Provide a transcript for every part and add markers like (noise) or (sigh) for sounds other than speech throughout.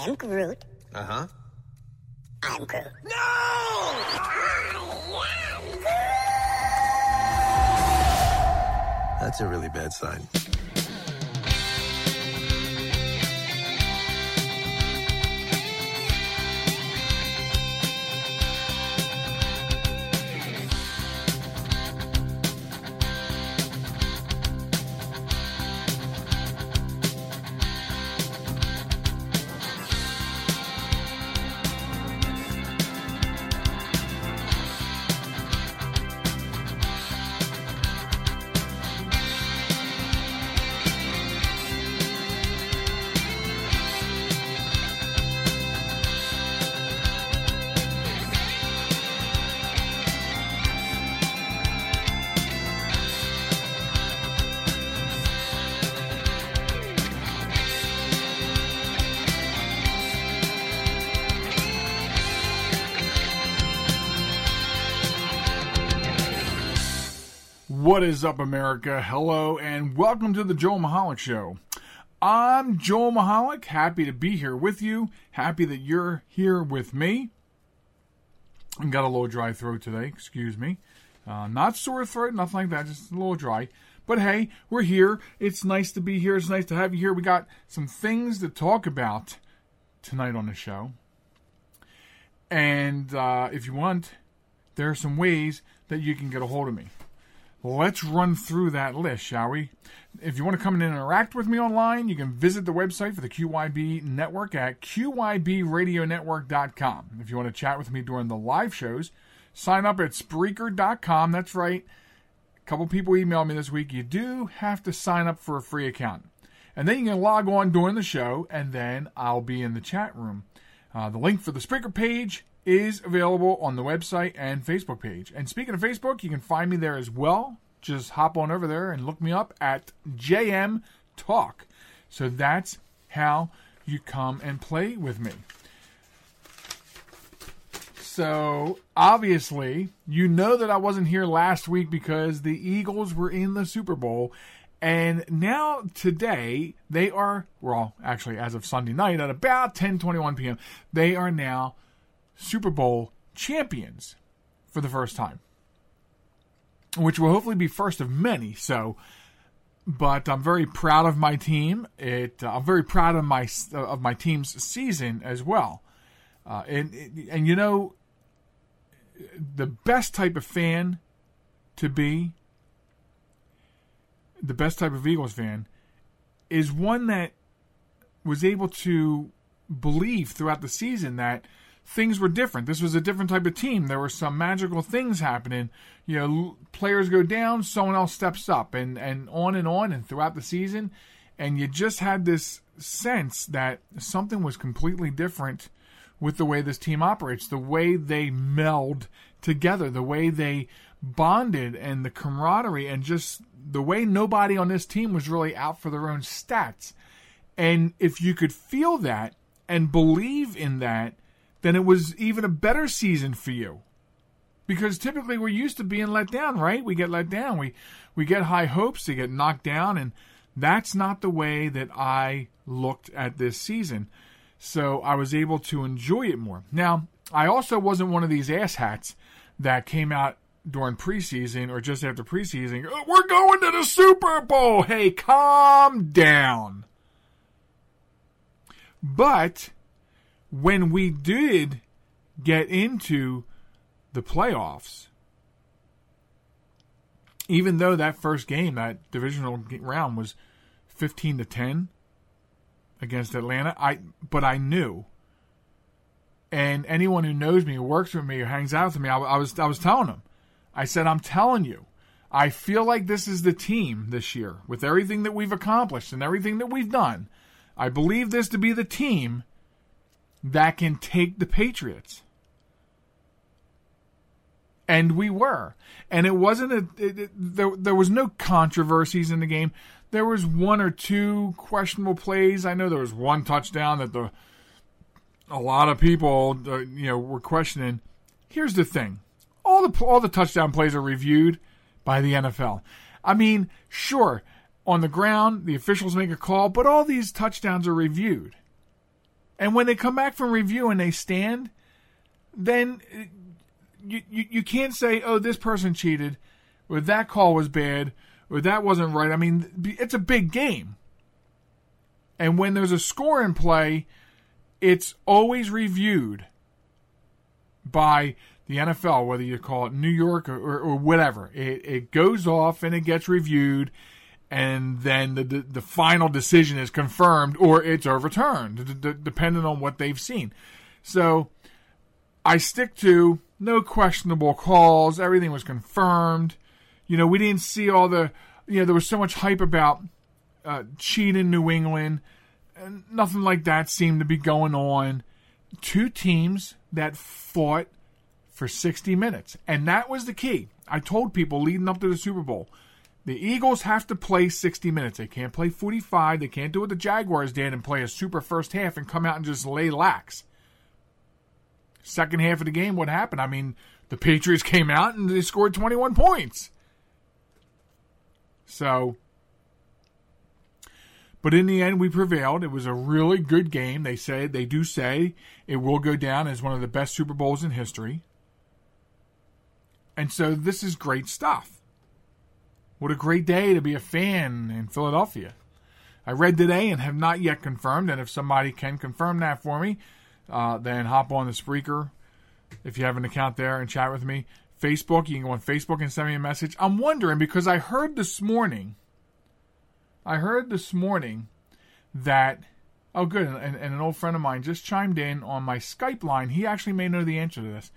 I am Groot. Uh huh. I'm Groot. No! That's a really bad sign. What is up, America? Hello, and welcome to the Joel Michalec Show. I'm Joel Michalec, happy to be here with you. Happy that you're here with me. I got a little dry throat today, excuse me. Uh, not sore throat, nothing like that, just a little dry. But hey, we're here. It's nice to be here. It's nice to have you here. We got some things to talk about tonight on the show. And uh, if you want, there are some ways that you can get a hold of me. Let's run through that list, shall we? If you want to come and interact with me online, you can visit the website for the QYB network at QYBradionetwork.com. If you want to chat with me during the live shows, sign up at Spreaker.com. That's right. A couple people emailed me this week. You do have to sign up for a free account. And then you can log on during the show, and then I'll be in the chat room. Uh, the link for the Spreaker page is available on the website and Facebook page. And speaking of Facebook, you can find me there as well. Just hop on over there and look me up at JM Talk. So that's how you come and play with me. So obviously, you know that I wasn't here last week because the Eagles were in the Super Bowl. And now today they are well, actually as of Sunday night at about 10:21 p.m. they are now Super Bowl champions for the first time, which will hopefully be first of many. So, but I'm very proud of my team. It uh, I'm very proud of my of my team's season as well. Uh, and and you know, the best type of fan to be, the best type of Eagles fan, is one that was able to believe throughout the season that things were different. This was a different type of team. There were some magical things happening. You know, players go down, someone else steps up, and and on and on, and throughout the season, and you just had this sense that something was completely different with the way this team operates, the way they meld together, the way they bonded, and the camaraderie, and just the way nobody on this team was really out for their own stats. And if you could feel that and believe in that, then it was even a better season for you. Because typically we're used to being let down, right? We get let down. We we get high hopes to get knocked down and that's not the way that I looked at this season. So I was able to enjoy it more. Now, I also wasn't one of these asshats that came out during preseason or just after preseason. "Oh, We're going to the Super Bowl. Hey, calm down. But when we did get into the playoffs, even though that first game, that divisional round was 15 to 10 against Atlanta, I but I knew. And anyone who knows me, who works with me, who hangs out with me, I, I was I was telling them. I said, I'm telling you, I feel like this is the team this year with everything that we've accomplished and everything that we've done. I believe this to be the team that can take the Patriots. And we were. And it wasn't a, it, it, there, there was no controversies in the game. There was one or two questionable plays. I know there was one touchdown that the, a lot of people, uh, you know, were questioning. Here's the thing. All the, all the touchdown plays are reviewed by the NFL. I mean, sure, on the ground, the officials make a call, but all these touchdowns are reviewed And when they come back from review and they stand, then you, you, you can't say, oh, this person cheated, or that call was bad, or that wasn't right. I mean, it's a big game. And when there's a score in play, it's always reviewed by the NFL, whether you call it New York or, or, or whatever. It, it, goes off and it gets reviewed, and then the, the, the final decision is confirmed or it's overturned, d- depending on what they've seen. So I stick to no questionable calls. Everything was confirmed. You know, we didn't see all the, you know, there was so much hype about uh, cheating New England. And nothing like that seemed to be going on. Two teams that fought for 60 minutes. And that was the key. I told people leading up to the Super Bowl the Eagles have to play 60 minutes. They can't play 45. They can't do what the Jaguars did and play a super first half and come out and just lay lax. Second half of the game, what happened? I mean, the Patriots came out and they scored 21 points. So, but in the end, we prevailed. It was a really good game. They say they do say it will go down as one of the best Super Bowls in history. And so this is great stuff. What a great day to be a fan in Philadelphia. I read today and have not yet confirmed, and if somebody can confirm that for me, uh, then hop on the Spreaker if you have an account there and chat with me. Facebook, you can go on Facebook and send me a message. I'm wondering because I heard this morning, I heard this morning that, oh, good, and, and an old friend of mine just chimed in on my Skype line. He actually may know the answer to this.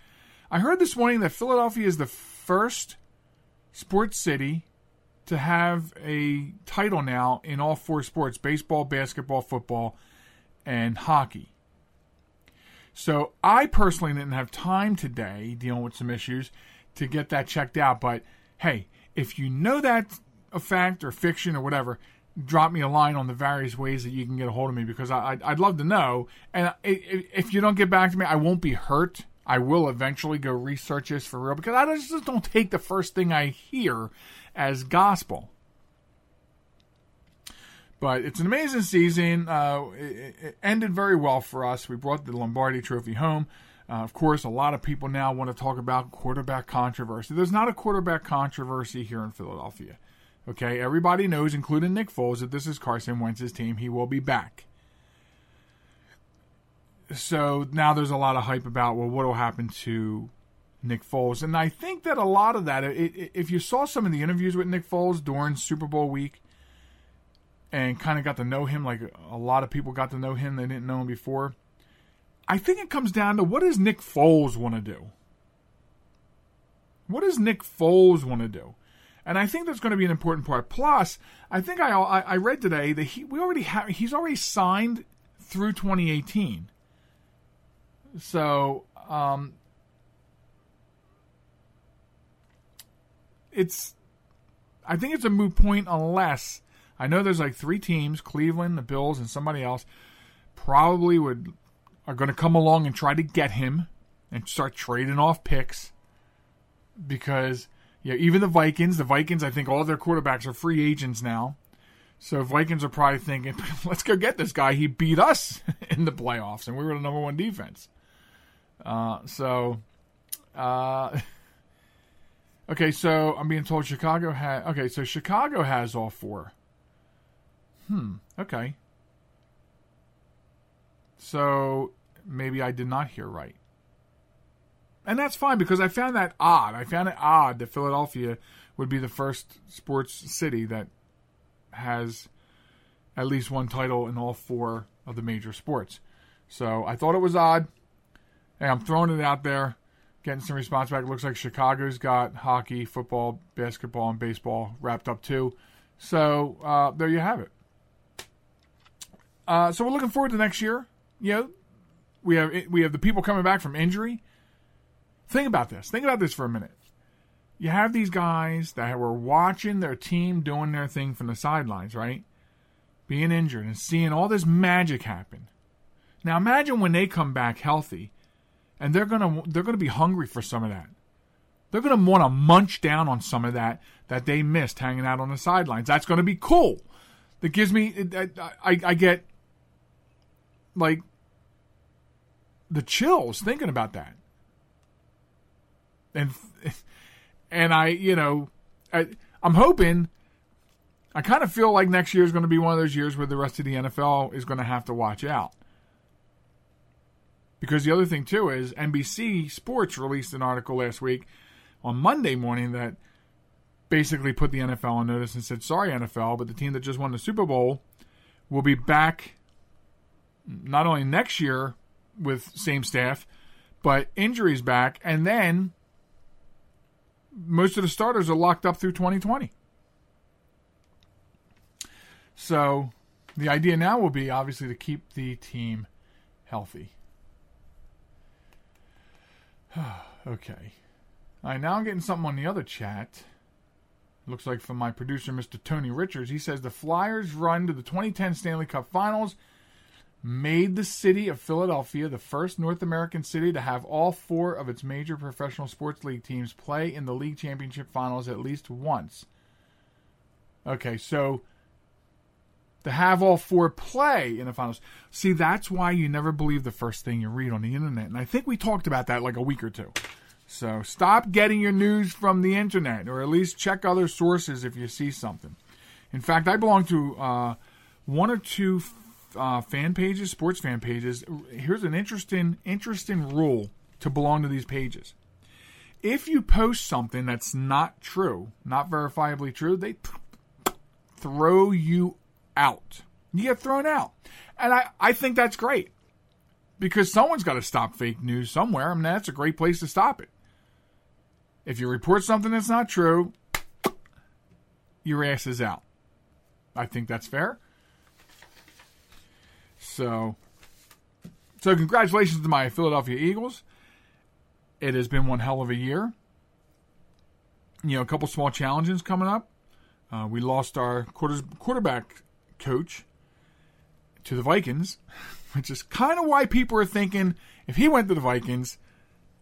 I heard this morning that Philadelphia is the first sports city to have a title now in all four sports baseball, basketball, football, and hockey. So I personally didn't have time today dealing with some issues to get that checked out. But hey, if you know that a fact or fiction or whatever, drop me a line on the various ways that you can get a hold of me because I, would love to know. And if you don't get back to me, I won't be hurt. I will eventually go research this for real because I just don't take the first thing I hear as gospel. But it's an amazing season. Uh, it, it, ended very well for us. We brought the Lombardi Trophy home. Uh, of course, a lot of people now want to talk about quarterback controversy. There's not a quarterback controversy here in Philadelphia. Okay, everybody knows, including Nick Foles, that this is Carson Wentz's team. He will be back. So now there's a lot of hype about well, what will happen to Nick Foles, and I think that a lot of that, it, if you saw some of the interviews with Nick Foles during Super Bowl week, and kind of got to know him like a lot of people got to know him they didn't know him before. I think it comes down to what does Nick Foles want to do? What does Nick Foles want to do? And I think that's going to be an important part. Plus, I think I I read today that he we already have he's already signed through 2018. So um, it's I think it's a moot point unless I know there's like three teams, Cleveland, the Bills, and somebody else, probably would are going to come along and try to get him and start trading off picks because yeah, even the Vikings, the Vikings, I think all their quarterbacks are free agents now. So Vikings are probably thinking, (laughs) let's go get this guy. He beat us (laughs) in the playoffs, and we were the number one defense. Uh, so, uh, (laughs) okay, so I'm being told Chicago has. Okay, so Chicago has all four. Hmm. Okay. So maybe I did not hear right. And that's fine because I found that odd. I found it odd that Philadelphia would be the first sports city that has at least one title in all four of the major sports. So I thought it was odd. Hey, I'm throwing it out there, getting some response back. It looks like Chicago's got hockey, football, basketball, and baseball wrapped up too. So uh, there you have it. Uh, so we're looking forward to next year. You know, we have we have the people coming back from injury. Think about this. Think about this for a minute. You have these guys that were watching their team doing their thing from the sidelines, right? Being injured and seeing all this magic happen. Now imagine when they come back healthy, and they're gonna they're gonna be hungry for some of that. They're gonna want to munch down on some of that that they missed hanging out on the sidelines. That's gonna be cool. That gives me I, I, I get like the chills thinking about that. And (laughs) and I, you know, I, I'm hoping. I kind of feel like next year is going to be one of those years where the rest of the NFL is going to have to watch out. Because the other thing too is NBC Sports released an article last week on Monday morning that basically put the NFL on notice and said, "Sorry, NFL, but the team that just won the Super Bowl will be back not only next year with same staff, but injuries back, and then most of the starters are locked up through 2020." So the idea now will be obviously to keep the team healthy. (sighs) okay. All right, now I'm getting something on the other chat. Looks like from my producer, Mr. Tony Richards. He says the Flyers' run to the 2010 Stanley Cup Finals made the city of Philadelphia the first North American city to have all four of its major professional sports league teams play in the league championship finals at least once. Okay, so to have all four play in the finals. See, that's why you never believe the first thing you read on the internet. And I think we talked about that like a week or two. So stop getting your news from the internet, or at least check other sources if you see something. In fact, I belong to uh, one or two uh, fan pages, sports fan pages. Here's an interesting, interesting rule to belong to these pages. If you post something that's not true, not verifiably true, they throw you out. You get thrown out. And I, I think that's great because someone's got to stop fake news somewhere. I mean, that's a great place to stop it. If you report something that's not true, your ass is out. I think that's fair. So, so congratulations to my Philadelphia Eagles. It has been one hell of a year. You know, a couple small challenges coming up. Uh, we lost our quarterback coach to the Vikings, which is kind of why people are thinking if he went to the Vikings,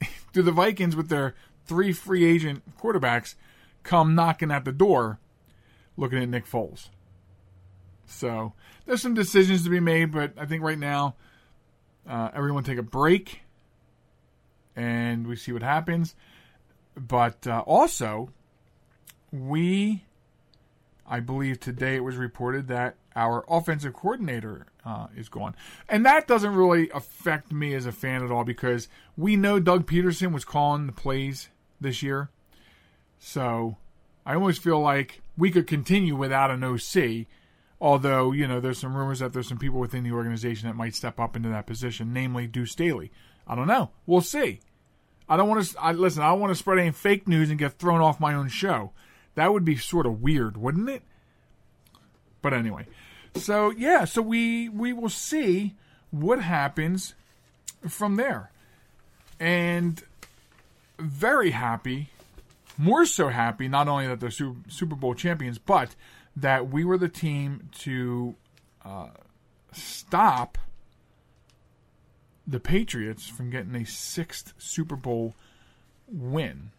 (laughs) do the Vikings with their three free agent quarterbacks come knocking at the door looking at Nick Foles. So there's some decisions to be made, but I think right now uh, everyone take a break and we see what happens. But uh, also, we, I believe today it was reported that our offensive coordinator uh, is gone. And that doesn't really affect me as a fan at all because we know Doug Pederson was calling the plays this year. So I almost feel like we could continue without an OC. Although, you know, there's some rumors that there's some people within the organization that might step up into that position, namely Deuce Staley. I don't know. We'll see. I don't want to I, listen. I don't want to spread any fake news and get thrown off my own show. That would be sort of weird, wouldn't it? But anyway, so yeah, so we we will see what happens from there, and very happy, more so happy, not only that they're Super Bowl champions, but that we were the team to uh, stop the Patriots from getting a sixth Super Bowl win.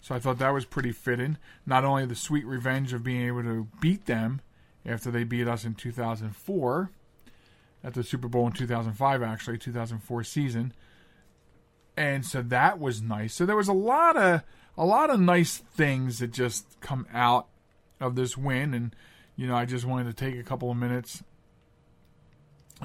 So I thought that was pretty fitting. Not only the sweet revenge of being able to beat them after they beat us in 2004 at the Super Bowl in 2005, actually, 2004 season and so that was nice. So there was a lot of a lot of nice things that just come out of this win, and you know I just wanted to take a couple of minutes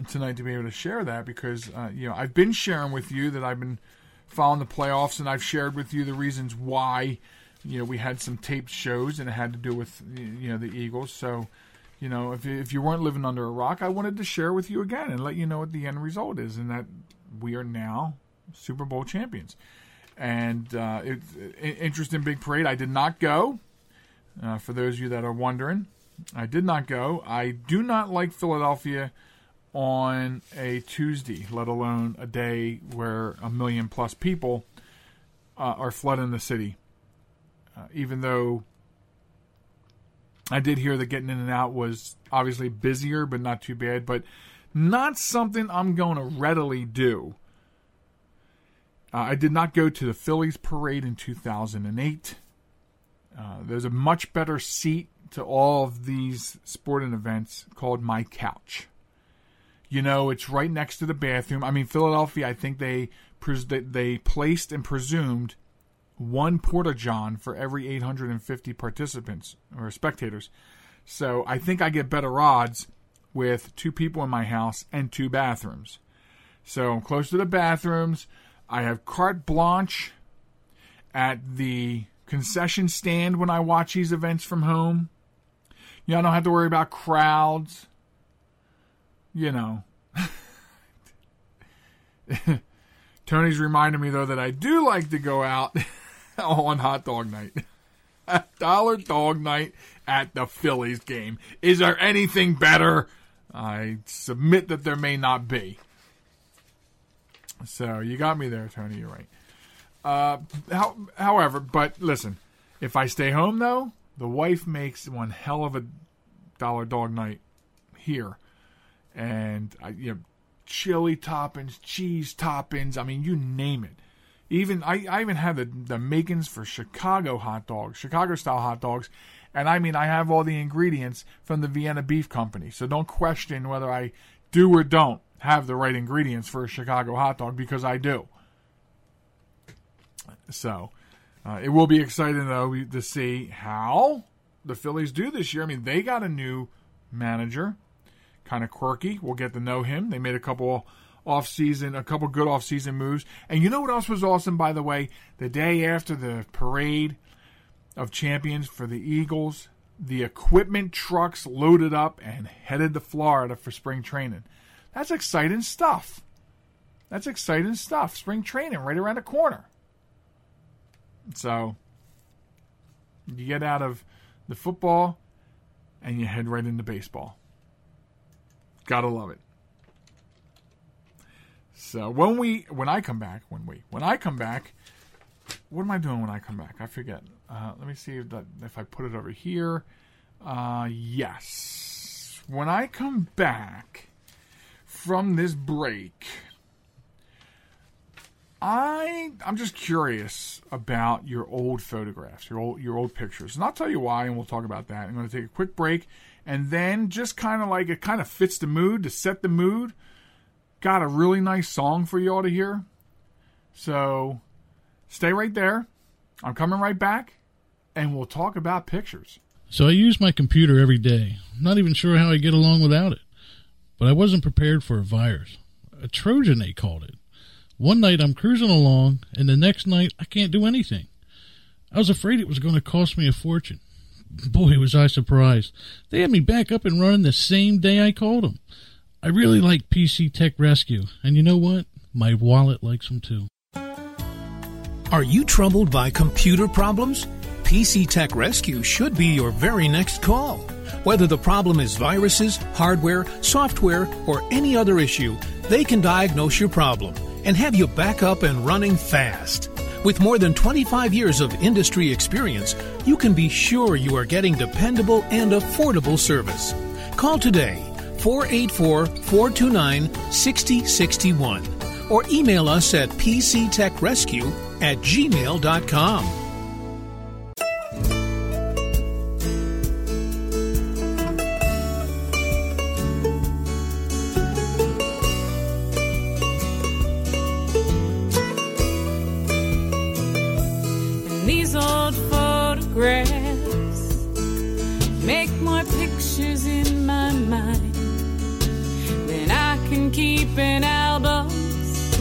tonight to be able to share that because uh, you know I've been sharing with you that I've been following the playoffs, and I've shared with you the reasons why. You know we had some taped shows, and it had to do with you know the Eagles. So you know, if if you weren't living under a rock, I wanted to share with you again and let you know what the end result is, and that we are now Super Bowl champions. And uh, it, it, interesting big parade. I did not go. Uh, for those of you that are wondering, I did not go. I do not like Philadelphia on a Tuesday, let alone a day where a million plus people uh, are flooding the city. Uh, even though I did hear that getting in and out was obviously busier, but not too bad. But not something I'm going to readily do uh, I did not go to the Phillies parade in 2008. Uh, there's a much better seat to all of these sporting events called My Couch. You know, it's right next to the bathroom. I mean, Philadelphia. I think they pres- they- placed and presumed one porta john for every 850 participants or spectators. So I think I get better odds with two people in my house and two bathrooms. So I'm close to the bathrooms. I have carte blanche at the concession stand when I watch these events from home. You know, I don't have to worry about crowds. You know. Tony's reminded me though that I do like to go out (laughs) on hot dog night. (laughs) Dollar dog night at the Phillies game. Is there anything better? I submit that there may not be. So you got me there, Tony. You're right. Uh, how, however, but listen, if I stay home though, the wife makes one hell of a dollar dog night here, and I, you know, chili toppings, cheese toppings. I mean, you name it. Even I, I even have the the makings for Chicago hot dogs, Chicago style hot dogs, and I mean I have all the ingredients from the Vienna Beef Company. So don't question whether I do or don't have the right ingredients for a Chicago hot dog because I do. So uh, it will be exciting though to see how the Phillies do this year. I mean, they got a new manager, kind of quirky. We'll get to know him. They made a couple off season, a couple good off season moves. And you know what else was awesome, by the way? The day after the parade of champions for the Eagles, the equipment trucks loaded up and headed to Florida for spring training. That's exciting stuff. That's exciting stuff. Spring training right around the corner. So you get out of the football and you head right into baseball. Gotta love it. So when we when I come back, when we when I come back, what am I doing when I come back? I forget. Uh, let me see if that, if I put it over here. Uh, yes. When I come back from this break, I I'm just curious about your old photographs, your old your old pictures, and I'll tell you why, and we'll talk about that. I'm going to take a quick break, and then just kind of like it kind of fits the mood to set the mood. Got a really nice song for you all to hear, so stay right there. I'm coming right back, and we'll talk about pictures. So I use my computer every day. I'm not even sure how I get along without it. But I wasn't prepared for a virus. A Trojan, they called it. One night I'm cruising along, and the next night I can't do anything. I was afraid it was going to cost me a fortune. Boy, was I surprised. They had me back up and running the same day I called them. I really like PC Tech Rescue, and you know what? My wallet likes them too. Are you troubled by computer problems? PC Tech Rescue should be your very next call. Whether the problem is viruses, hardware, software, or any other issue, they can diagnose your problem and have you back up and running fast. With more than 25 years of industry experience, you can be sure you are getting dependable and affordable service. Call today 484 429 6061 or email us at pctechrescue at gmail.com. These old photographs make more pictures in my mind. Than I can keep in albums,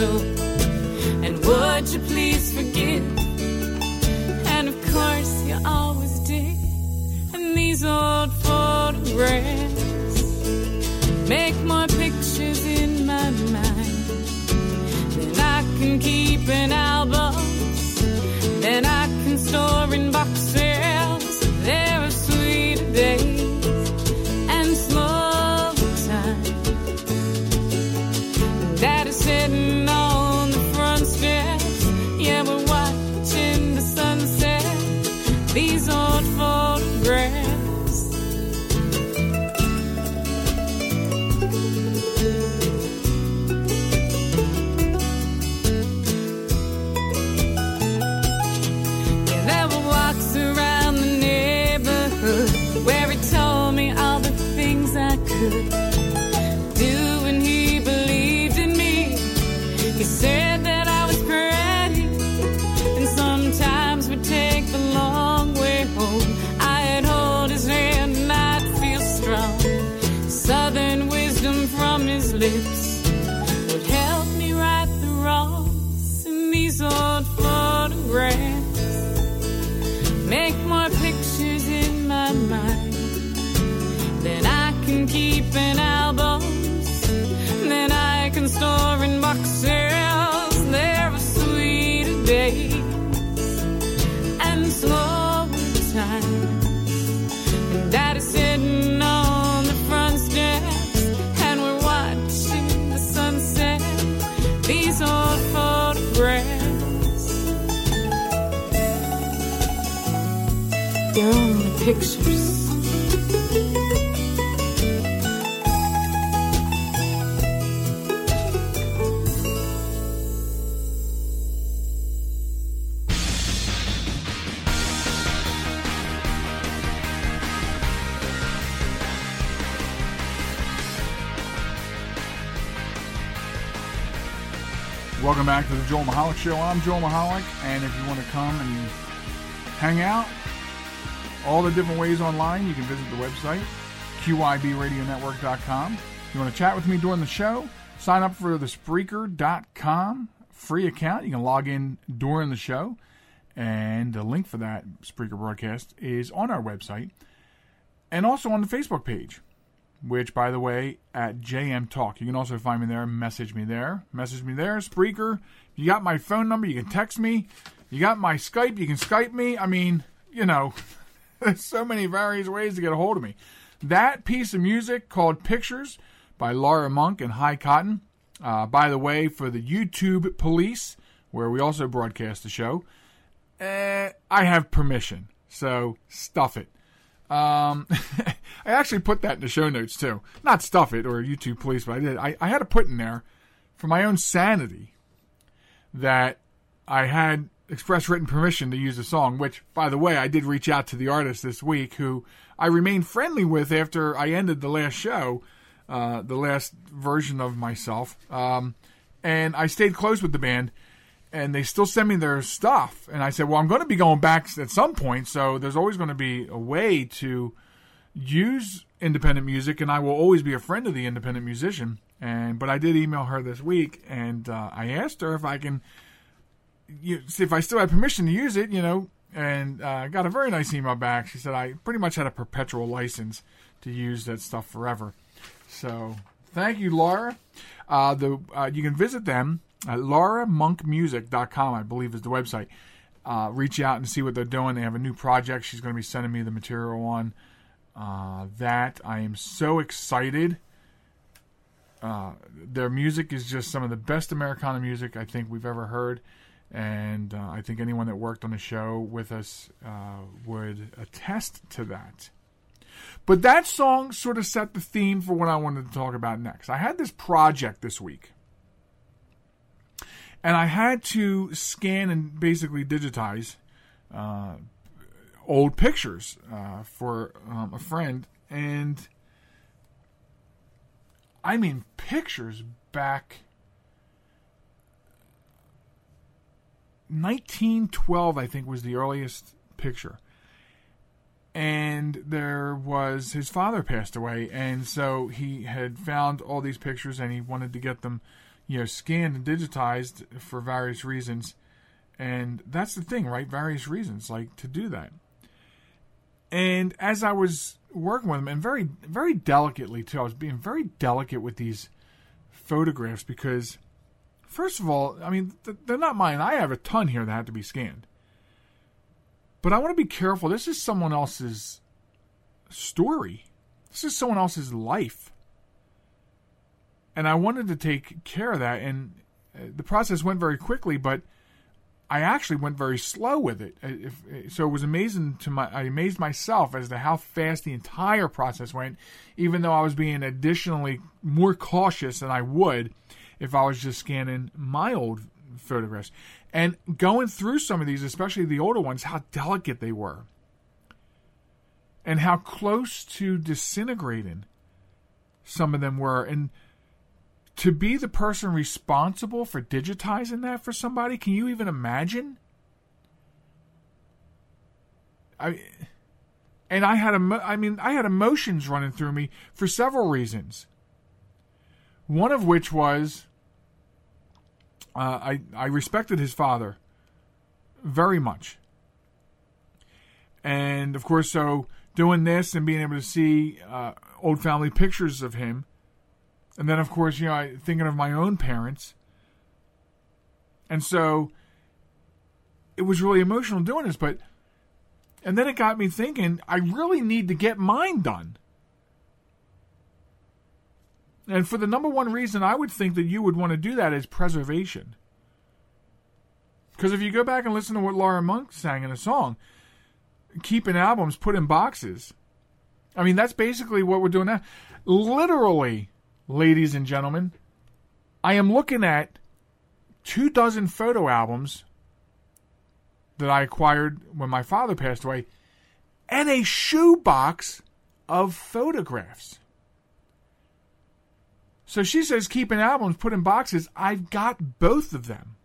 soon. And would you please forgive? And of course, you always did. And these old photographs make more pictures in my mind than I can keep in albums, Welcome back to the Joel Michalec Show. I'm Joel Michalec, and if you want to come and hang out, all the different ways online, you can visit the website, QIBRadioNetwork.com. If you want to chat with me during the show, sign up for the Spreaker.com free account. You can log in during the show, and the link for that Spreaker broadcast is on our website and also on the Facebook page which, by the way, at JM Talk. You can also find me there, message me there. Message me there, Spreaker. You got my phone number, you can text me. You got my Skype, you can Skype me. I mean, you know, (laughs) there's so many various ways to get a hold of me. That piece of music called Pictures by Laura Monk and High Cotton. Uh, by the way, for the YouTube police, where we also broadcast the show, eh, I have permission. So stuff it. Um, (laughs) I actually put that in the show notes too. Not stuff it or YouTube police, but I did. I, I had to put in there for my own sanity that I had express written permission to use the song, which, by the way, I did reach out to the artist this week who I remained friendly with after I ended the last show, uh, the last version of myself. Um, and I stayed close with the band and they still send me their stuff. And I said, well, I'm going to be going back at some point, so there's always going to be a way to use independent music, and I will always be a friend of the independent musician. And but I did email her this week, and uh, I asked her if I can, you, see if I still had permission to use it, you know. And uh, got a very nice email back. She said I pretty much had a perpetual license to use that stuff forever. So thank you, Laura. Uh, the uh, you can visit them uh, lauramonkmusic.com, I believe, is the website. Uh, reach out and see what they're doing. They have a new project. She's going to be sending me the material on uh, that. I am so excited. Uh, their music is just some of the best Americana music I think we've ever heard. And uh, I think anyone that worked on the show with us uh, would attest to that. But that song sort of set the theme for what I wanted to talk about next. I had this project this week and I had to scan and basically digitize uh, old pictures uh, for um, a friend, and I mean pictures back 1912. I think was the earliest picture. And there was his father passed away, and so he had found all these pictures, and he wanted to get them you know, scanned and digitized for various reasons. And that's the thing, right? Various reasons, like to do that. And as I was working with them, and very, very delicately too, I was being very delicate with these photographs because, first of all, I mean, they're not mine. I have a ton here that had to be scanned. But I want to be careful. This is someone else's story. This is someone else's life. And I wanted to take care of that. And uh, the process went very quickly, but I actually went very slow with it. Uh, so it was amazing to my, I amazed myself as to how fast the entire process went, even though I was being additionally more cautious than I would if I was just scanning my old photographs. And going through some of these, especially the older ones, how delicate they were. And how close to disintegrating some of them were. And to be the person responsible for digitizing that for somebody, can you even imagine? I and I had a, I mean, I had emotions running through me for several reasons. One of which was uh, I I respected his father very much, and of course, so doing this and being able to see uh, old family pictures of him, and then of course, you know, I, thinking of my own parents, and so it was really emotional doing this, but. And then it got me thinking, I really need to get mine done. And for the number one reason I would think that you would want to do that is preservation. Because if you go back and listen to what Laura Monk sang in a song, keeping albums put in boxes. I mean, that's basically what we're doing now. Literally, ladies and gentlemen, I am looking at two dozen photo albums that I acquired when my father passed away and a shoebox of photographs. So she says, keeping albums put in boxes. I've got both of them.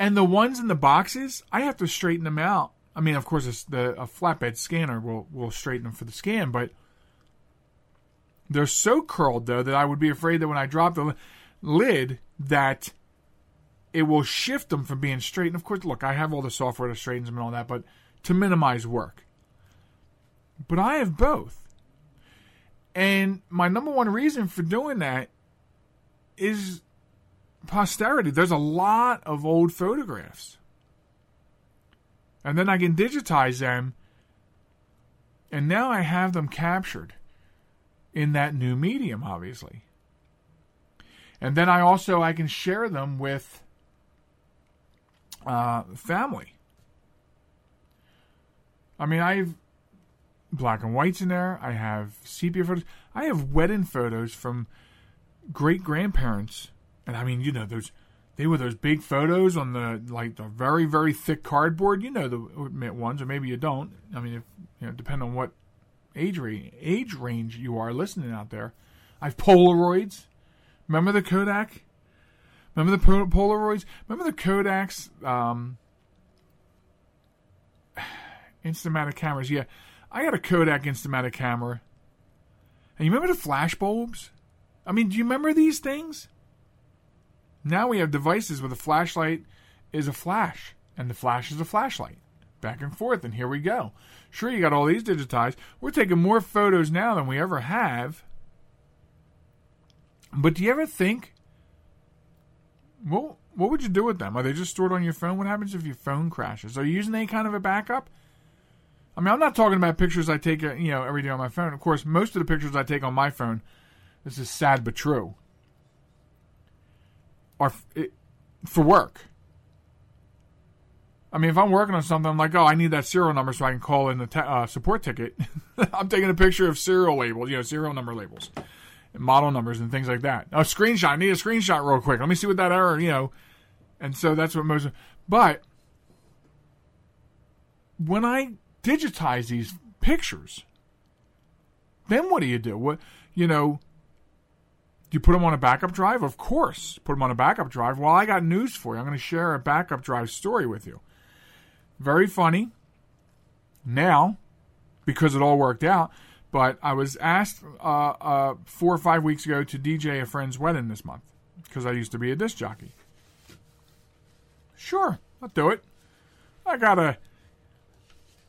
And the ones in the boxes, I have to straighten them out. I mean, of course, the a flatbed scanner will will straighten them for the scan, but they're so curled though that I would be afraid that when I drop the lid, that it will shift them from being straight. And of course, look, I have all the software to straighten them and all that, but to minimize work. But I have both. And my number one reason for doing that is posterity. There's a lot of old photographs. And then I can digitize them. And now I have them captured in that new medium, obviously. And then I also I can share them with uh, family. I mean, I've black and whites in there. I have sepia photos. I have wedding photos from great grandparents, and I mean, you know, those they were those big photos on the like the very very thick cardboard. You know the ones, or maybe you don't. I mean, if you know, depend on what age range age range you are listening out there. I've Polaroids. Remember the Kodak? Remember the Polaroids? Remember the Kodaks? Um, (sighs) Instamatic cameras. Yeah, I got a Kodak Instamatic camera. And you remember the flash bulbs? I mean, do you remember these things? Now we have devices where the flashlight is a flash and the flash is a flashlight. Back and forth, and here we go. Sure, you got all these digitized. We're taking more photos now than we ever have. But do you ever think, well, what would you do with them? Are they just stored on your phone? What happens if your phone crashes? Are you using any kind of a backup? I mean, I'm not talking about pictures I take, uh, you know, every day on my phone. Of course, most of the pictures I take on my phone, this is sad but true, are it, for work. I mean, if I'm working on something, I'm like, oh, I need that serial number so I can call in the te- uh, support ticket. (laughs) I'm taking a picture of serial labels, you know, serial number labels, model numbers, and things like that. A screenshot. I need a screenshot real quick. Let me see what that error, you know. And so that's what most. But when I digitize these pictures. Then what do you do? What you know? Do you put them on a backup drive? Of course, put them on a backup drive. Well, I got news for you. I'm going to share a backup drive story with you. Very funny. Now, because it all worked out, but I was asked uh, uh, four or five weeks ago to DJ a friend's wedding this month because I used to be a disc jockey. Sure, I'll do it. I got a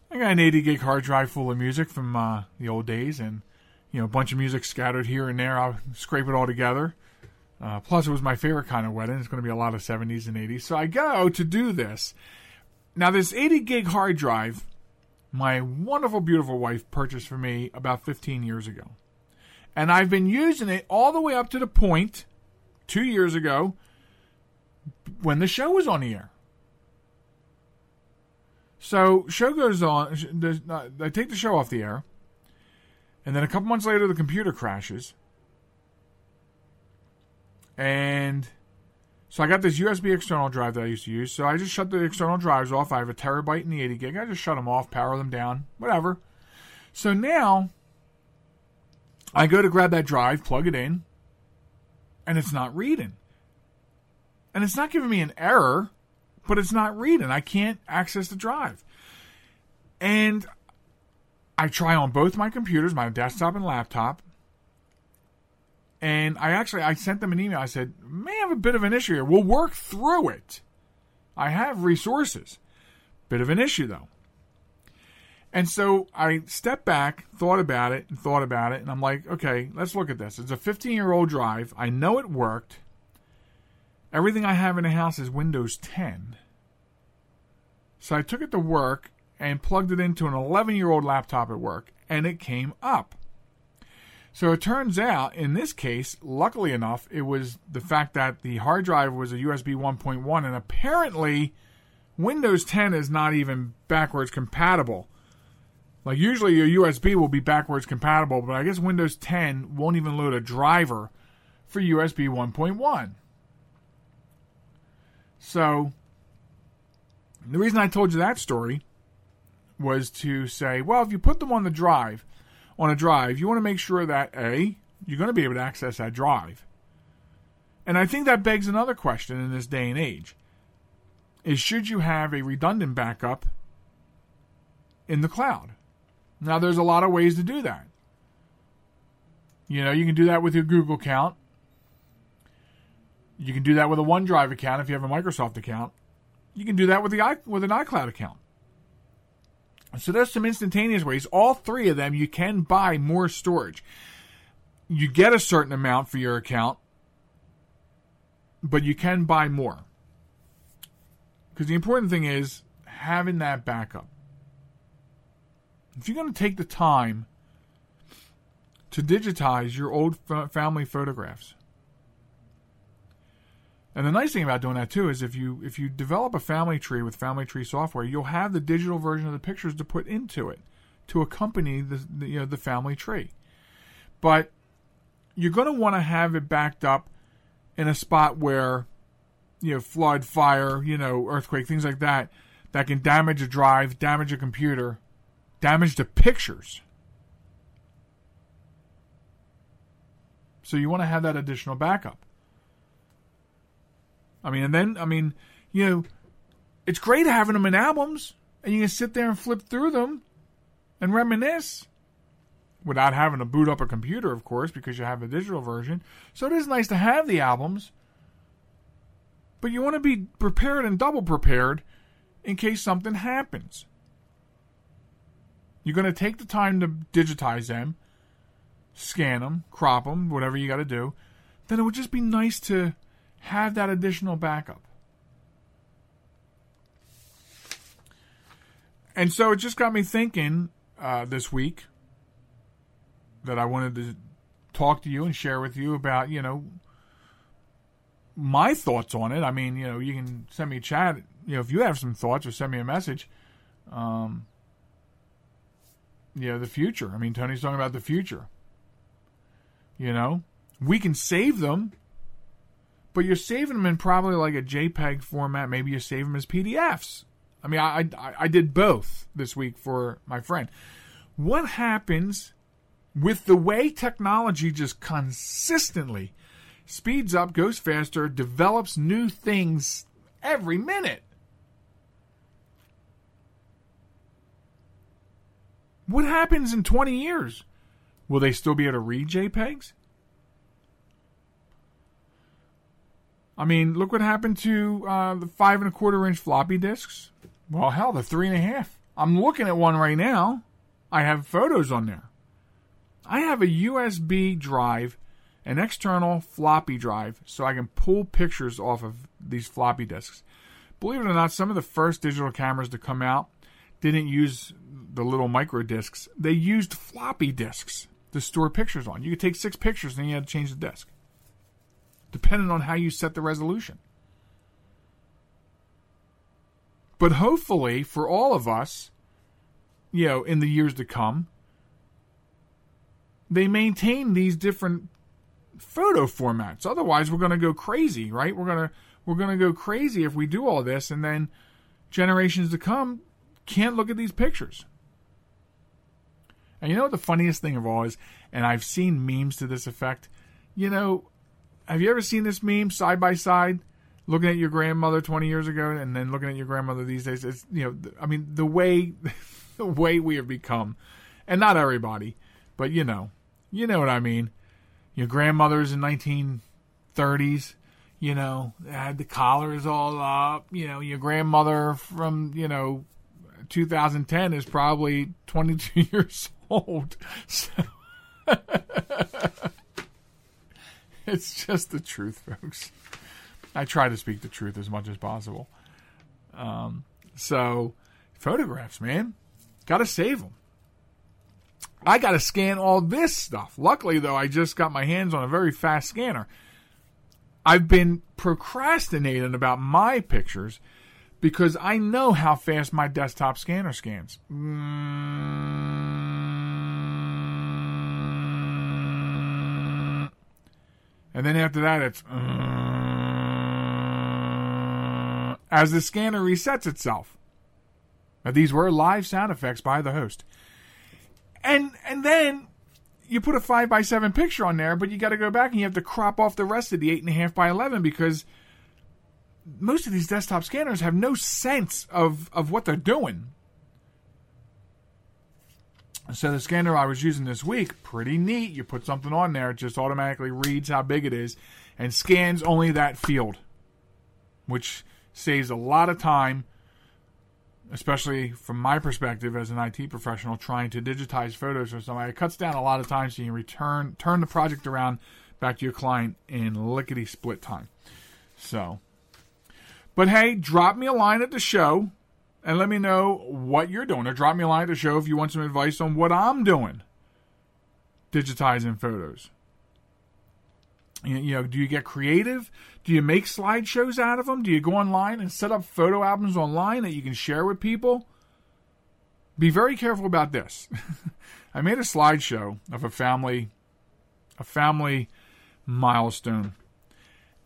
I got an 80 gig hard drive full of music from uh, the old days, and you know a bunch of music scattered here and there. I'll scrape it all together. Uh, plus, it was my favorite kind of wedding. It's going to be a lot of 70s and 80s. So I go to do this. Now, this 80 gig hard drive, my wonderful, beautiful wife purchased for me about 15 years ago. And I've been using it all the way up to the point two years ago when the show was on the air. So, show goes on. I uh, take the show off the air. And then a couple months later, the computer crashes. And so I got this USB external drive that I used to use. So I just shut the external drives off. I have a terabyte and the 80 gig. I just shut them off, power them down, whatever. So now I go to grab that drive, plug it in, and it's not reading. And it's not giving me an error, but it's not reading. I can't access the drive. And I try on both my computers, my desktop and laptop, and I actually I sent them an email. I said, "May have a bit of an issue here. We'll work through it. I have resources. Bit of an issue though." And so I stepped back, thought about it, and thought about it, and I'm like, "Okay, let's look at this. It's a 15-year-old drive. I know it worked. Everything I have in the house is Windows 10." So I took it to work and plugged it into an 11-year-old laptop at work, and it came up. So it turns out, in this case, luckily enough, it was the fact that the hard drive was a USB 1.1, and apparently Windows 10 is not even backwards compatible. Like usually your USB will be backwards compatible, but I guess Windows 10 won't even load a driver for USB 1.1. So the reason I told you that story was to say, well, if you put them on the drive, on a drive, you want to make sure that A, you're going to be able to access that drive. And I think that begs another question in this day and age. Is should you have a redundant backup in the cloud? Now there's a lot of ways to do that. You know, you can do that with your Google account. You can do that with a OneDrive account if you have a Microsoft account. You can do that with the with an iCloud account. So there's some instantaneous ways. All three of them, you can buy more storage. You get a certain amount for your account, but you can buy more. Because the important thing is having that backup. If you're going to take the time to digitize your old family photographs, and the nice thing about doing that too is if you if you develop a family tree with family tree software, you'll have the digital version of the pictures to put into it to accompany the, the you know the family tree. But you're going to want to have it backed up in a spot where you know flood, fire, you know earthquake, things like that that can damage a drive, damage a computer, damage the pictures. So you want to have that additional backup. I mean, and then I mean, you know, it's great having them in albums, and you can sit there and flip through them and reminisce without having to boot up a computer, of course, because you have a digital version. So it is nice to have the albums, but you want to be prepared and double prepared in case something happens. You're going to take the time to digitize them, scan them, crop them, whatever you got to do. Then it would just be nice to have that additional backup. And so it just got me thinking uh, this week that I wanted to talk to you and share with you about, you know, my thoughts on it. I mean, you know, you can send me a chat, you know, if you have some thoughts or send me a message. Um, you know, the future. I mean, Tony's talking about the future. You know, we can save them but you're saving them in probably like a JPEG format. Maybe you save them as PDFs. I mean, I, I, I did both this week for my friend. What happens with the way technology just consistently speeds up, goes faster, develops new things every minute? What happens in 20 years? Will they still be able to read JPEGs? I mean, look what happened to uh, the five and a quarter inch floppy disks. Well, hell, the three and a half. I'm looking at one right now. I have photos on there. I have a USB drive, an external floppy drive, so I can pull pictures off of these floppy disks. Believe it or not, some of the first digital cameras to come out didn't use the little micro discs. They used floppy disks to store pictures on. You could take six pictures and you had to change the disk, depending on how you set the resolution. But hopefully, for all of us, you know, in the years to come, they maintain these different photo formats. Otherwise, we're going to go crazy, right? We're going to we're going to go crazy if we do all this, and then generations to come can't look at these pictures. And you know what the funniest thing of all is, and I've seen memes to this effect. You know, have you ever seen this meme side by side? Looking at your grandmother 20 years ago and then looking at your grandmother these days, it's, you know, I mean, the way, (laughs) the way we have become, and not everybody, but you know, you know what I mean. Your grandmothers in 1930s, you know, had the collars all up. You know, your grandmother from, you know, 2010 is probably 22 (laughs) years old. So (laughs) (laughs) it's just the truth, folks. I try to speak the truth as much as possible. Um, so, photographs, man, gotta save them. I gotta scan all this stuff. Luckily, though, I just got my hands on a very fast scanner. I've been procrastinating about my pictures because I know how fast my desktop scanner scans. And then after that, it's uh, as the scanner resets itself. Now, these were live sound effects by the host. And and then you put a five by seven picture on there, but you got to go back and you have to crop off the rest of the eight and a half by eleven because most of these desktop scanners have no sense of of what they're doing. So the scanner I was using this week, pretty neat. You put something on there, it just automatically reads how big it is and scans only that field, which saves a lot of time especially from my perspective as an IT professional trying to digitize photos or something. it cuts down a lot of time so you can return turn the project around back to your client in lickety split time. So but hey, drop me a line at the show and let me know what you're doing. Or drop me a line to show if you want some advice on what I'm doing digitizing photos. You know, do you get creative? Do you make slideshows out of them? Do you go online and set up photo albums online that you can share with people? Be very careful about this. (laughs) I made a slideshow of a family a family milestone.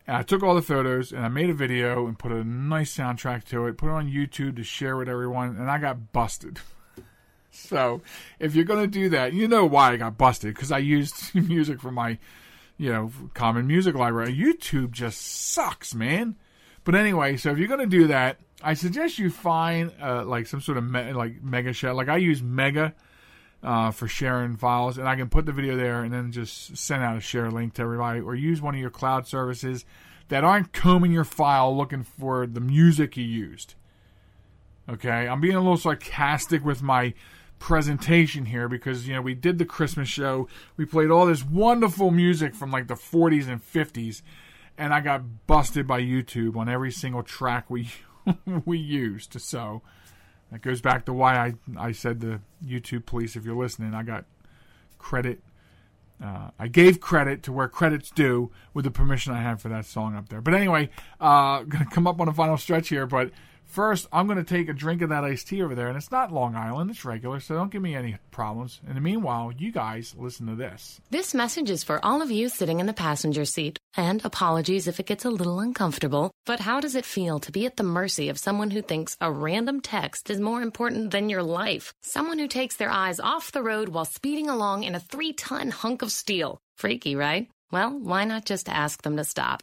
And I took all the photos and I made a video and put a nice soundtrack to it, put it on YouTube to share with everyone, and I got busted. (laughs) so, if you're going to do that, you know why I got busted because I used (laughs) music from my you know, common music library. YouTube just sucks, man. But anyway, so if you're gonna do that, I suggest you find uh, like some sort of me- like Mega Share. Like I use Mega uh, for sharing files, and I can put the video there and then just send out a share link to everybody, or use one of your cloud services that aren't combing your file looking for the music you used. Okay, I'm being a little sarcastic with my presentation here because you know we did the Christmas show. We played all this wonderful music from like the 40s and 50s, and I got busted by YouTube on every single track we (laughs) we used. So that goes back to why I I said the YouTube police. If you're listening, I got credit. Uh, I gave credit to where credit's due with the permission I had for that song up there. But anyway, uh, (laughs) gonna come up on a final stretch here, but First, I'm going to take a drink of that iced tea over there, and it's not Long Island, it's regular, so don't give me any problems. In the meanwhile, you guys listen to this. This message is for all of you sitting in the passenger seat. And apologies if it gets a little uncomfortable, but how does it feel to be at the mercy of someone who thinks a random text is more important than your life? Someone who takes their eyes off the road while speeding along in a three ton hunk of steel. Freaky, right? Well, why not just ask them to stop?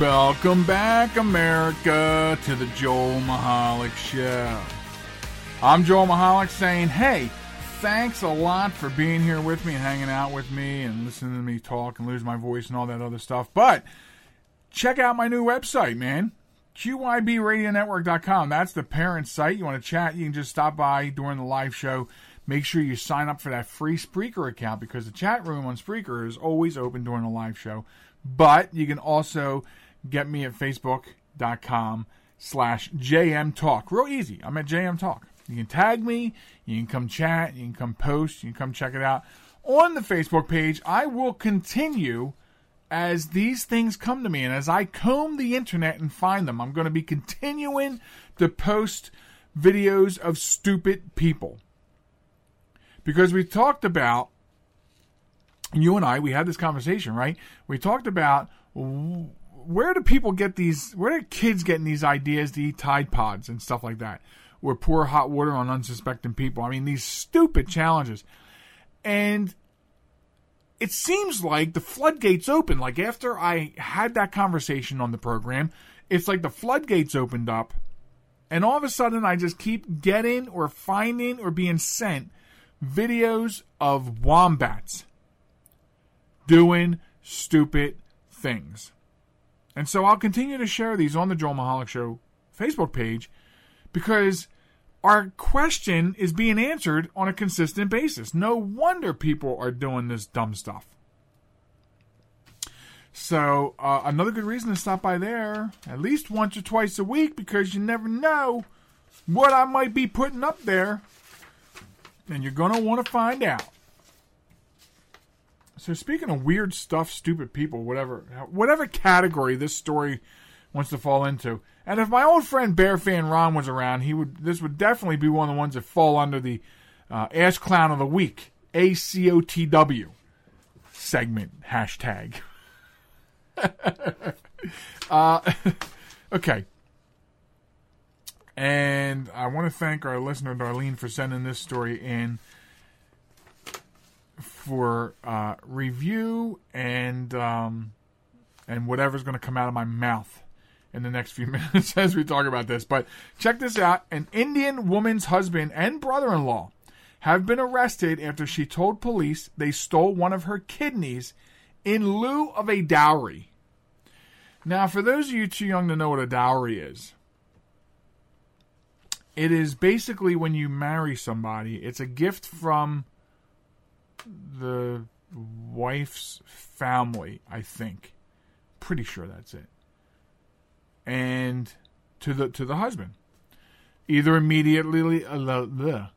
Welcome back, America, to the Joel Michalec Show. I'm Joel Michalec saying, hey, thanks a lot for being here with me and hanging out with me and listening to me talk and lose my voice and all that other stuff. But check out my new website, man. QYBRadioNetwork.com. That's the parent site. You want to chat, you can just stop by during the live show. Make sure you sign up for that free Spreaker account because the chat room on Spreaker is always open during the live show. But you can also get me at facebook.com slash JM Talk. Real easy. I'm at JM Talk. You can tag me, you can come chat, you can come post, you can come check it out. On the Facebook page, I will continue as these things come to me and as I comb the internet and find them. I'm going to be continuing to post videos of stupid people. Because we talked about you and I, we had this conversation, right? We talked about where do people get these, where do kids getting these ideas to eat Tide Pods and stuff like that? Or pour hot water on unsuspecting people. I mean, these stupid challenges. And it seems like the floodgates open. Like after I had that conversation on the program, it's like the floodgates opened up. And all of a sudden, I just keep getting or finding or being sent videos of wombats doing stupid things. And so I'll continue to share these on the Joel Michalec Show Facebook page because our question is being answered on a consistent basis. No wonder people are doing this dumb stuff. So, uh, another good reason to stop by there at least once or twice a week because you never know what I might be putting up there. And you're going to want to find out. So speaking of weird stuff, stupid people, whatever, whatever category this story wants to fall into, and if my old friend Bear Fan Ron was around, he would. This would definitely be one of the ones that fall under the uh, Ass Clown of the Week (ACOTW) segment hashtag. (laughs) uh, (laughs) okay. And I want to thank our listener Darlene for sending this story in for uh, review and um, and whatever's going to come out of my mouth in the next few (laughs) minutes as we talk about this. But check this out: an Indian woman's husband and brother-in-law have been arrested after she told police they stole one of her kidneys in lieu of a dowry. Now, for those of you too young to know what a dowry is, it is basically when you marry somebody, it's a gift from the wife's family, I think. Pretty sure that's it. And to the to the husband. Either immediately uh, blah, blah,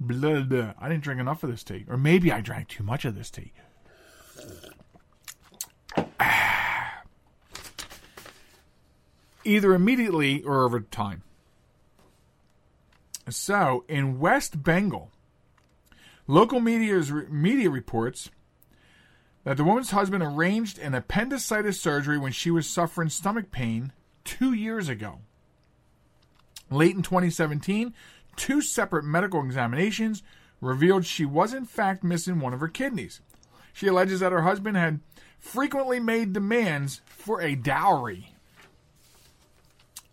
blah, blah. I didn't drink enough of this tea. Or maybe I drank too much of this tea. Either immediately or over time. So, in West Bengal, Local media's, media reports that the woman's husband arranged an appendicitis surgery when she was suffering stomach pain two years ago. Late in 2017, two separate medical examinations revealed she was in fact missing one of her kidneys. She alleges that her husband had frequently made demands for a dowry,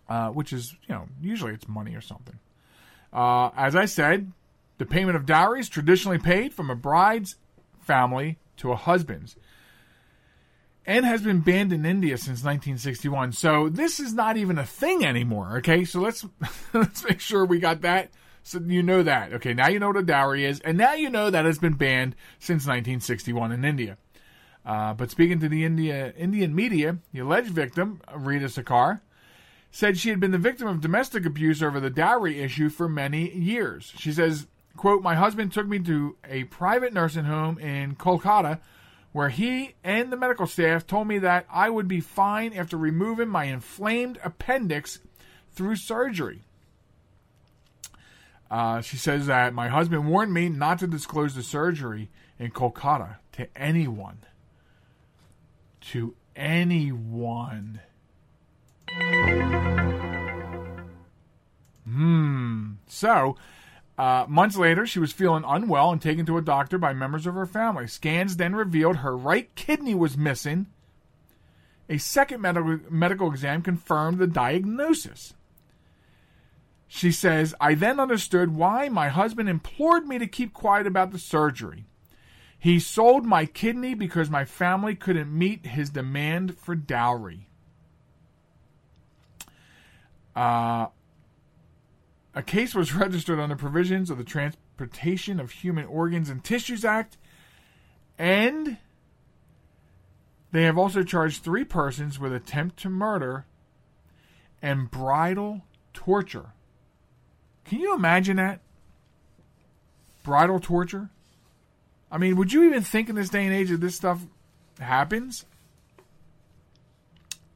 uh, which is, you know, usually it's money or something. Uh, as I said, the payment of dowries traditionally paid from a bride's family to a husband's and has been banned in India since 1961. So this is not even a thing anymore. Okay, so let's (laughs) let's make sure we got that. So you know that. Okay, now you know what a dowry is, and now you know that it's been banned since 1961 in India. Uh, but speaking to the India Indian media, the alleged victim, Rita Sarkar, said she had been the victim of domestic abuse over the dowry issue for many years. She says, quote, My husband took me to a private nursing home in Kolkata where he and the medical staff told me that I would be fine after removing my inflamed appendix through surgery. Uh, she says that my husband warned me not to disclose the surgery in Kolkata to anyone. To anyone. Hmm. So, uh, months later, she was feeling unwell and taken to a doctor by members of her family. Scans then revealed her right kidney was missing. A second medical, medical exam confirmed the diagnosis. She says, I then understood why my husband implored me to keep quiet about the surgery. He sold my kidney because my family couldn't meet his demand for dowry. Uh, a case was registered under provisions of the Transportation of Human Organs and Tissues Act, and they have also charged three persons with attempt to murder and bridal torture. Can you imagine that? Bridal torture? I mean, would you even think in this day and age that this stuff happens?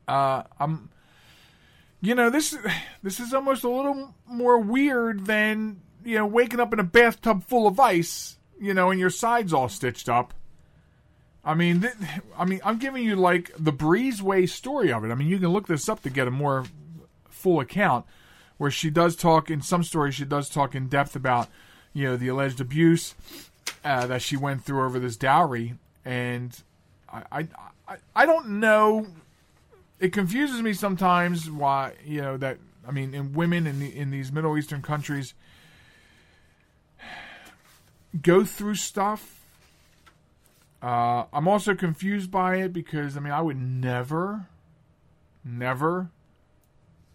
Uh, I'm you know this this is almost a little more weird than you know waking up in a bathtub full of ice you know and your sides all stitched up. I mean th- i mean i'm giving you like the breezeway story of it. I mean you can look this up to get a more full account where she does talk in some stories she does talk in depth about you know the alleged abuse uh, that she went through over this dowry. And I, I i i don't know it confuses me sometimes why you know that I mean in women in the, in these Middle Eastern countries go through stuff. Uh, I'm also confused by it because I mean I would never, never,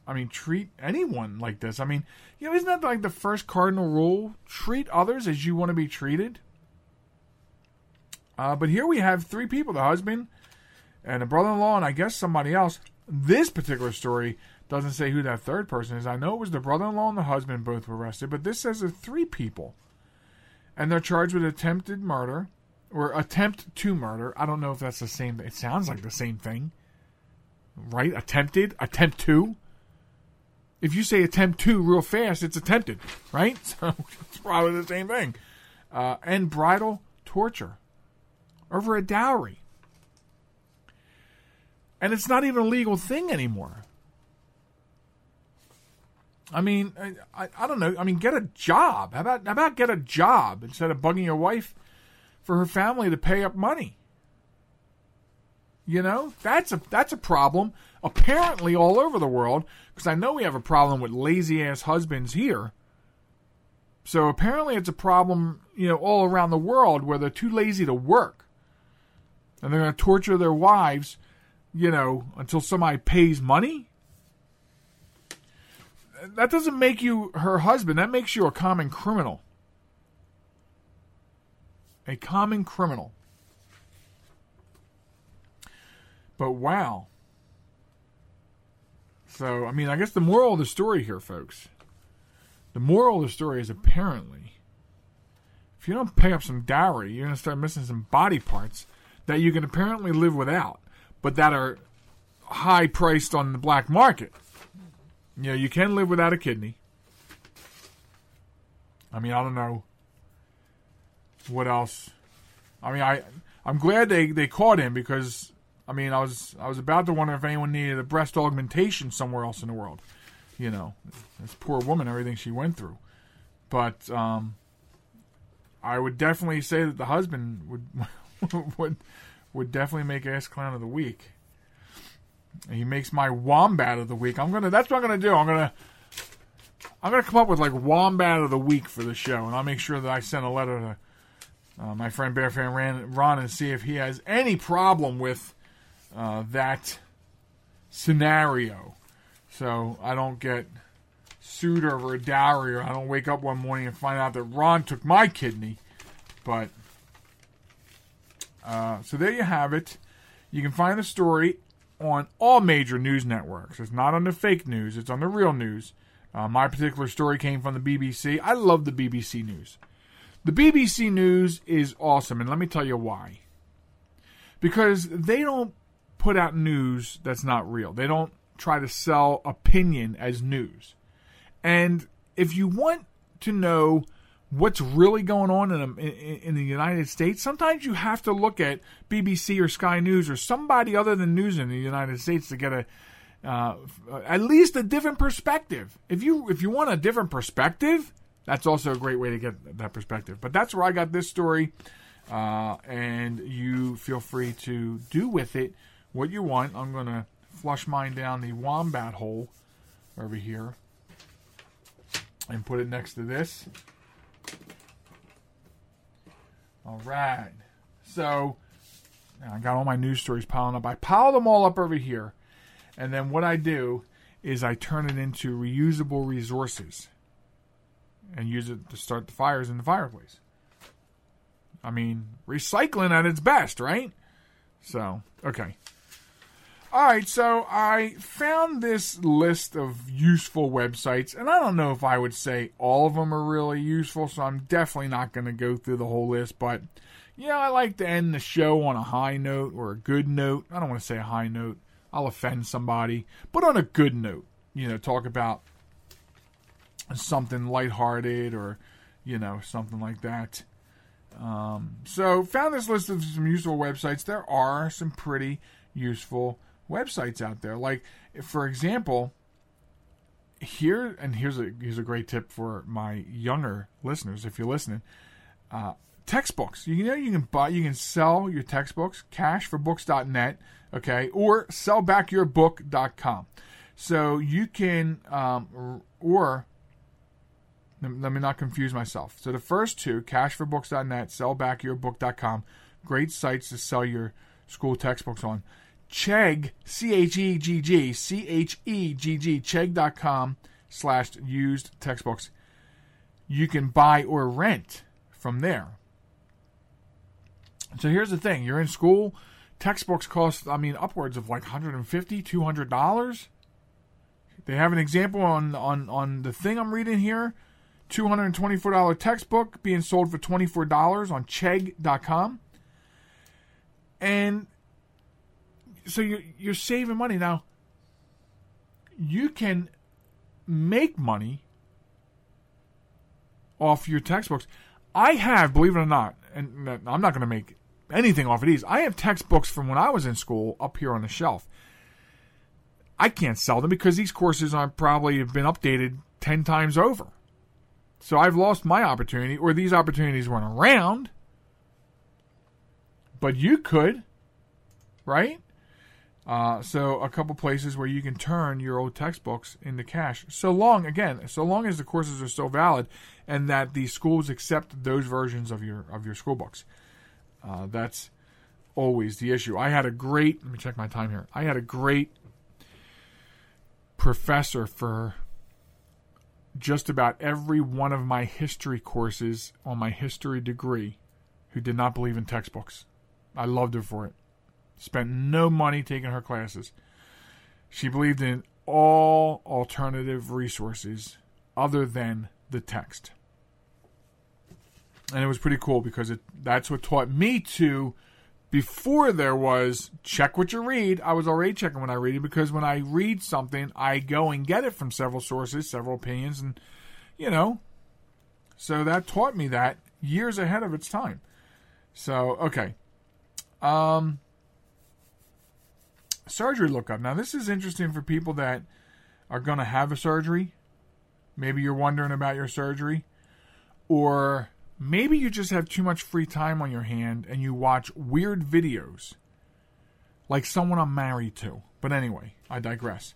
I mean treat anyone like this. I mean you know isn't that like the first cardinal rule? Treat others as you want to be treated. Uh, but here we have three people: the husband, and a brother-in-law, and I guess somebody else. This particular story doesn't say who that third person is. I know it was the brother-in-law and the husband both were arrested, but this says of three people, and they're charged with attempted murder or attempt to murder. I don't know if that's the same. It sounds like the same thing, right? Attempted, attempt to. If you say attempt to real fast, it's attempted, right? (laughs) So it's probably the same thing. Uh, and bridal torture over a dowry. And it's not even a legal thing anymore. I mean, I, I, I, don't know. I mean, get a job. How about how about get a job instead of bugging your wife for her family to pay up money? You know, that's a that's a problem. Apparently, all over the world, because I know we have a problem with lazy ass husbands here. So apparently, it's a problem, you know, all around the world where they're too lazy to work, and they're going to torture their wives you know, until somebody pays money. That doesn't make you her husband. That makes you a common criminal. A common criminal. But wow. So, I mean, I guess the moral of the story here, folks, the moral of the story is apparently if you don't pay up some dowry, you're going to start missing some body parts that you can apparently live without but that are high priced on the black market. You know, you can live without a kidney. I mean, I don't know what else. I mean, I I'm glad they they caught him because I mean, I was I was about to wonder if anyone needed a breast augmentation somewhere else in the world. You know, this poor woman, everything she went through. But um, I would definitely say that the husband would (laughs) would would definitely make Ass Clown of the Week. He makes my Wombat of the Week. I'm gonna. That's what I'm gonna do. I'm gonna. I'm gonna come up with like Wombat of the Week for the show, and I'll make sure that I send a letter to uh, my friend Bear Fan Ron, Ron and see if he has any problem with uh, that scenario, so I don't get sued over a dowry, or I don't wake up one morning and find out that Ron took my kidney. But uh, so there you have it. You can find the story on all major news networks. It's not on the fake news, it's on the real news. Uh, my particular story came from the BBC. I love the BBC News. The BBC News is awesome, and let me tell you why. Because they don't put out news that's not real. They don't try to sell opinion as news. And if you want to know what's really going on in, in, the United States, sometimes you have to look at BBC or Sky News or somebody other than news in the United States to get a uh, at least a different perspective. If you if you want a different perspective, that's also a great way to get that perspective. But that's where I got this story, uh, and you feel free to do with it what you want. I'm gonna flush mine down the wombat hole over here and put it next to this. All right. So I got all my news stories piling up. I pile them all up over here. And then what I do is I turn it into reusable resources and use it to start the fires in the fireplace. I mean, recycling at its best, right? So, okay. All right, so I found this list of useful websites, and I don't know if I would say all of them are really useful, so I'm definitely not going to go through the whole list. But, you know, I like to end the show on a high note or a good note. I don't want to say a high note, I'll offend somebody, but on a good note, you know, talk about something lighthearted or, you know, something like that. Um, so, found this list of some useful websites. There are some pretty useful websites out there. Like, for example, here and here's a here's a great tip for my younger listeners. If you're listening, uh, textbooks. You know you can buy you can sell your textbooks cash for okay, or sellbackyourbook.com. So you can um, or let me not confuse myself. So the first two, cashforbooks.net, sellbackyourbook.com, great sites to sell your school textbooks on. Chegg, C H E G G, C H E G G, Chegg.com slash used textbooks. You can buy or rent from there. So here's the thing you're in school, textbooks cost, I mean, upwards of like $150, $200. They have an example on, on, on the thing I'm reading here $224 textbook being sold for $24 on Chegg.com. And so you're, you're saving money. Now, you can make money off your textbooks. I have, believe it or not, and I'm not going to make anything off of these. I have textbooks from when I was in school up here on the shelf. I can't sell them because these courses are probably have been updated 10 times over. So I've lost my opportunity, or these opportunities weren't around. But you could, right? Uh, so a couple places where you can turn your old textbooks into cash. So long, again, so long as the courses are still valid, and that the schools accept those versions of your of your school books. Uh, that's always the issue. I had a great. Let me check my time here. I had a great professor for just about every one of my history courses on my history degree who did not believe in textbooks. I loved her for it. Spent no money taking her classes. She believed in all alternative resources other than the text. And it was pretty cool because it that's what taught me to before there was check what you read. I was already checking when I read it because when I read something, I go and get it from several sources, several opinions, and you know. So that taught me that years ahead of its time. So okay. Um surgery lookup. Now, this is interesting for people that are going to have a surgery. Maybe you're wondering about your surgery. Or maybe you just have too much free time on your hand and you watch weird videos like someone I'm married to. But anyway, I digress.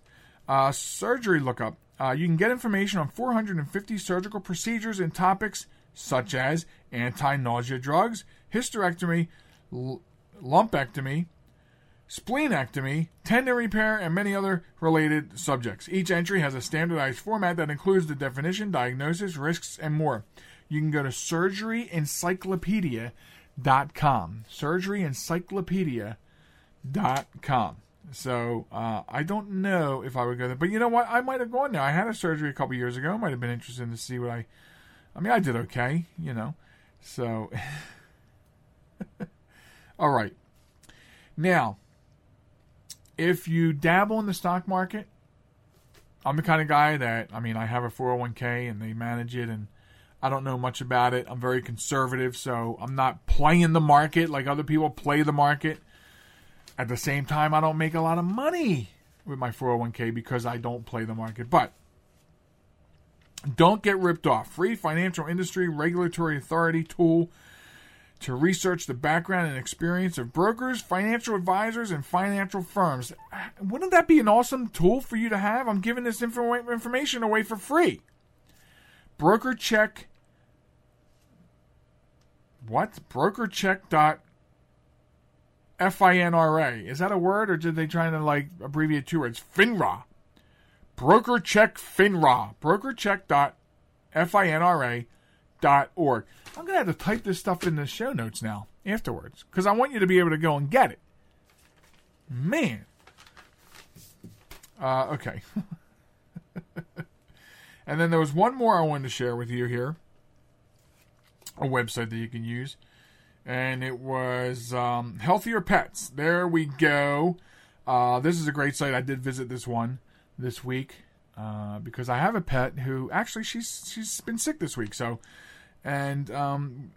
Uh, surgery lookup. Uh, you can get information on 450 surgical procedures and topics such as anti nausea drugs, hysterectomy, l- lumpectomy, spleenectomy, tendon repair, and many other related subjects. Each entry has a standardized format that includes the definition, diagnosis, risks, and more. You can go to surgeryencyclopedia.com. Surgeryencyclopedia.com. So uh, I don't know if I would go there. But you know what? I might have gone there. I had a surgery a couple years ago. I might have been interested to see what I. I mean, I did okay, you know. So. (laughs) All right. Now, if you dabble in the stock market, I'm the kind of guy that, I mean, I have a 401k and they manage it and I don't know much about it. I'm very conservative, so I'm not playing the market like other people play the market. At the same time, I don't make a lot of money with my 401k because I don't play the market. But don't get ripped off. Free financial industry regulatory authority tool to research the background and experience of brokers, financial advisors, and financial firms. Wouldn't that be an awesome tool for you to have? I'm giving this info- information away for free. Broker check. What? Broker check dot FINRA. Is that a word or did they try to like abbreviate two words? FINRA. Broker check FINRA. Broker check dot FINRA dot org. I'm gonna have to type this stuff in the show notes now afterwards because I want you to be able to go and get it. Man. Uh, okay. (laughs) and then there was one more I wanted to share with you here. A website that you can use. And it was um, Healthier Pets. There we go. Uh, this is a great site. I did visit this one this week uh, because I have a pet who actually she's she's been sick this week. So and um,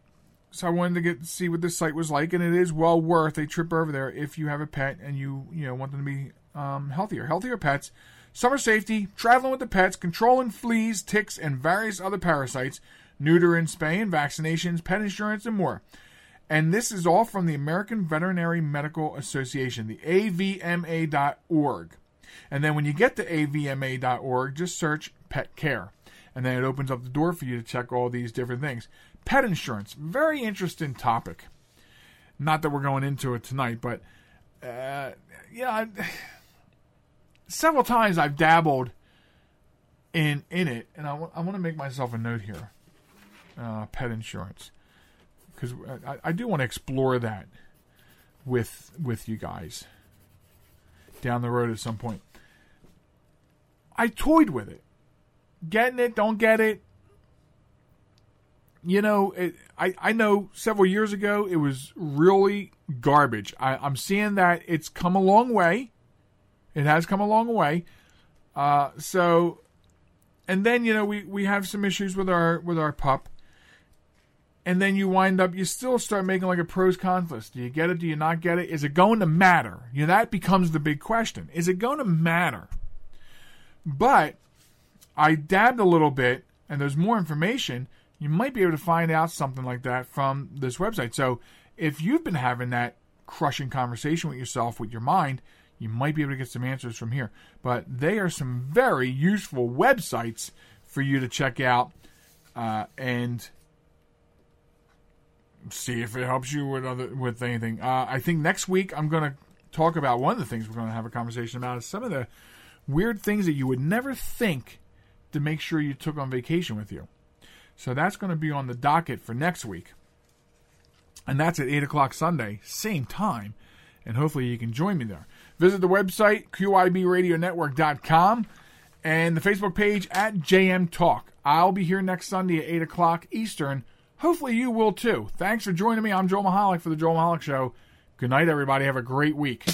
so I wanted to get see what this site was like, and it is well worth a trip over there if you have a pet and you you know want them to be um, healthier. Healthier pets, summer safety, traveling with the pets, controlling fleas, ticks, and various other parasites, neuter and spay and vaccinations, pet insurance, and more. And this is all from the American Veterinary Medical Association, the AVMA.org. And then when you get to AVMA.org, just search pet care and then it opens up the door for you to check all these different things. Pet insurance, very interesting topic. Not that we're going into it tonight, but uh, yeah, I, (sighs) several times I've dabbled in in it, and I, w- I want to make myself a note here. Uh, pet insurance, because I, I do want to explore that with with you guys down the road at some point. I toyed with it getting it, don't get it. You know, it, I I know several years ago it was really garbage. I, I'm seeing that it's come a long way. It has come a long way. Uh, so, and then you know we we have some issues with our with our pup. And then you wind up, you still start making like a pros cons list. Do you get it? Do you not get it? Is it going to matter? You know, that becomes the big question. Is it going to matter? But I dabbed a little bit and there's more information, you might be able to find out something like that from this website. So if you've been having that crushing conversation with yourself, with your mind, you might be able to get some answers from here. But they are some very useful websites for you to check out uh, and see if it helps you with other with anything. Uh, I think next week I'm going to talk about one of the things we're going to have a conversation about is some of the weird things that you would never think to make sure you took on vacation with you. So that's going to be on the docket for next week. And that's at 8 o'clock Sunday, same time. And hopefully you can join me there. Visit the website, QIBRadioNetwork.com, and the Facebook page at JM Talk. I'll be here next Sunday at 8 o'clock Eastern. Hopefully you will too. Thanks for joining me. I'm Joel Michalec for The Joel Michalec Show. Good night, everybody. Have a great week.